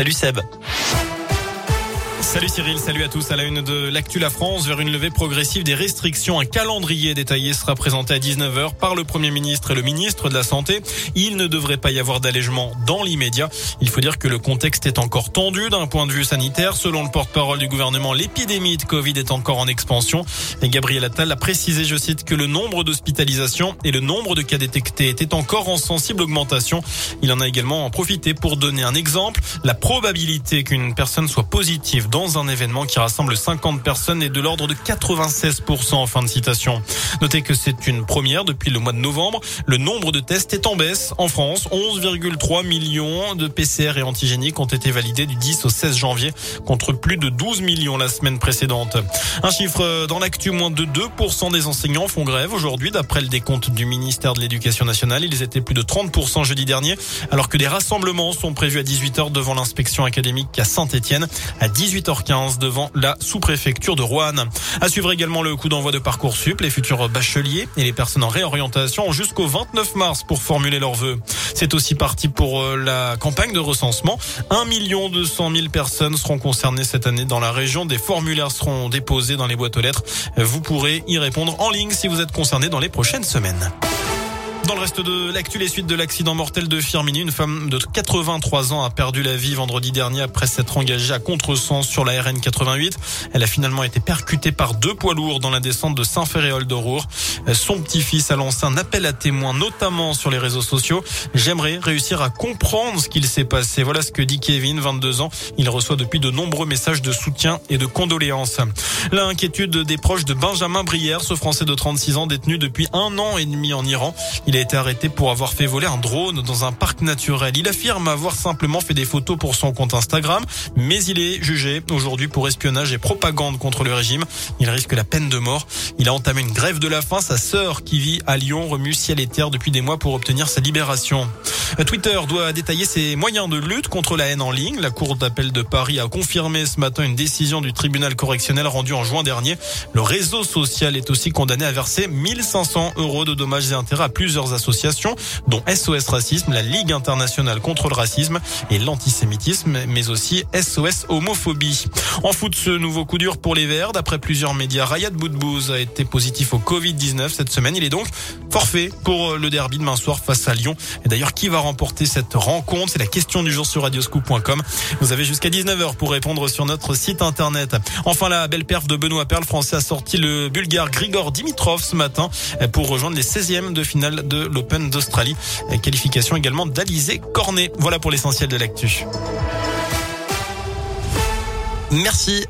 Salut Seb. Salut Cyril, salut à tous. À la une de l'actu La France, vers une levée progressive des restrictions, un calendrier détaillé sera présenté à 19h par le Premier ministre et le ministre de la Santé. Il ne devrait pas y avoir d'allègement dans l'immédiat. Il faut dire que le contexte est encore tendu d'un point de vue sanitaire. Selon le porte-parole du gouvernement, l'épidémie de Covid est encore en expansion. Et Gabriel Attal a précisé, je cite, que le nombre d'hospitalisations et le nombre de cas détectés étaient encore en sensible augmentation. Il en a également profité pour donner un exemple. La probabilité qu'une personne soit positive dans un événement qui rassemble 50 personnes et de l'ordre de 96% en fin de citation. Notez que c'est une première depuis le mois de novembre. Le nombre de tests est en baisse en France. 11,3 millions de PCR et antigéniques ont été validés du 10 au 16 janvier contre plus de 12 millions la semaine précédente. Un chiffre dans l'actu, moins de 2% des enseignants font grève aujourd'hui d'après le décompte du ministère de l'Éducation nationale. Ils étaient plus de 30% jeudi dernier alors que des rassemblements sont prévus à 18h devant l'inspection académique à Saint-Etienne à 18h 15 devant la sous-préfecture de Roanne. À suivre également le coup d'envoi de Parcoursup. Les futurs bacheliers et les personnes en réorientation jusqu'au 29 mars pour formuler leurs vœux. C'est aussi parti pour euh, la campagne de recensement. 1 million 200 000 personnes seront concernées cette année dans la région. Des formulaires seront déposés dans les boîtes aux lettres. Vous pourrez y répondre en ligne si vous êtes concerné dans les prochaines semaines. Dans le reste de l'actu, les suites de l'accident mortel de Firmini, une femme de 83 ans a perdu la vie vendredi dernier après s'être engagée à contresens sur la RN 88. Elle a finalement été percutée par deux poids lourds dans la descente de Saint-Ferréol d'Aurore. Son petit-fils a lancé un appel à témoins, notamment sur les réseaux sociaux. J'aimerais réussir à comprendre ce qu'il s'est passé. Voilà ce que dit Kevin, 22 ans. Il reçoit depuis de nombreux messages de soutien et de condoléances. L'inquiétude des proches de Benjamin Brière, ce Français de 36 ans détenu depuis un an et demi en Iran. Il a été arrêté pour avoir fait voler un drone dans un parc naturel. Il affirme avoir simplement fait des photos pour son compte Instagram, mais il est jugé aujourd'hui pour espionnage et propagande contre le régime. Il risque la peine de mort. Il a entamé une grève de la faim. Sa sœur, qui vit à Lyon, remue ciel et terre depuis des mois pour obtenir sa libération. Twitter doit détailler ses moyens de lutte contre la haine en ligne. La Cour d'appel de Paris a confirmé ce matin une décision du tribunal correctionnel rendue en juin dernier. Le réseau social est aussi condamné à verser 1500 euros de dommages et intérêts à plusieurs associations, dont SOS Racisme, la Ligue internationale contre le racisme et l'antisémitisme, mais aussi SOS Homophobie. En foot, ce nouveau coup dur pour les Verts. D'après plusieurs médias, Rayad Boudbouz a été positif au Covid-19 cette semaine. Il est donc forfait pour le derby demain soir face à Lyon. Et d'ailleurs, qui va remporter cette rencontre? C'est la question du jour sur radioscoop.com. Vous avez jusqu'à 19h pour répondre sur notre site internet. Enfin, la belle perf de Benoît Perle, français, a sorti le bulgare Grigor Dimitrov ce matin pour rejoindre les 16e de finale de l'Open d'Australie. Qualification également d'Alizé Cornet. Voilà pour l'essentiel de l'actu. Merci.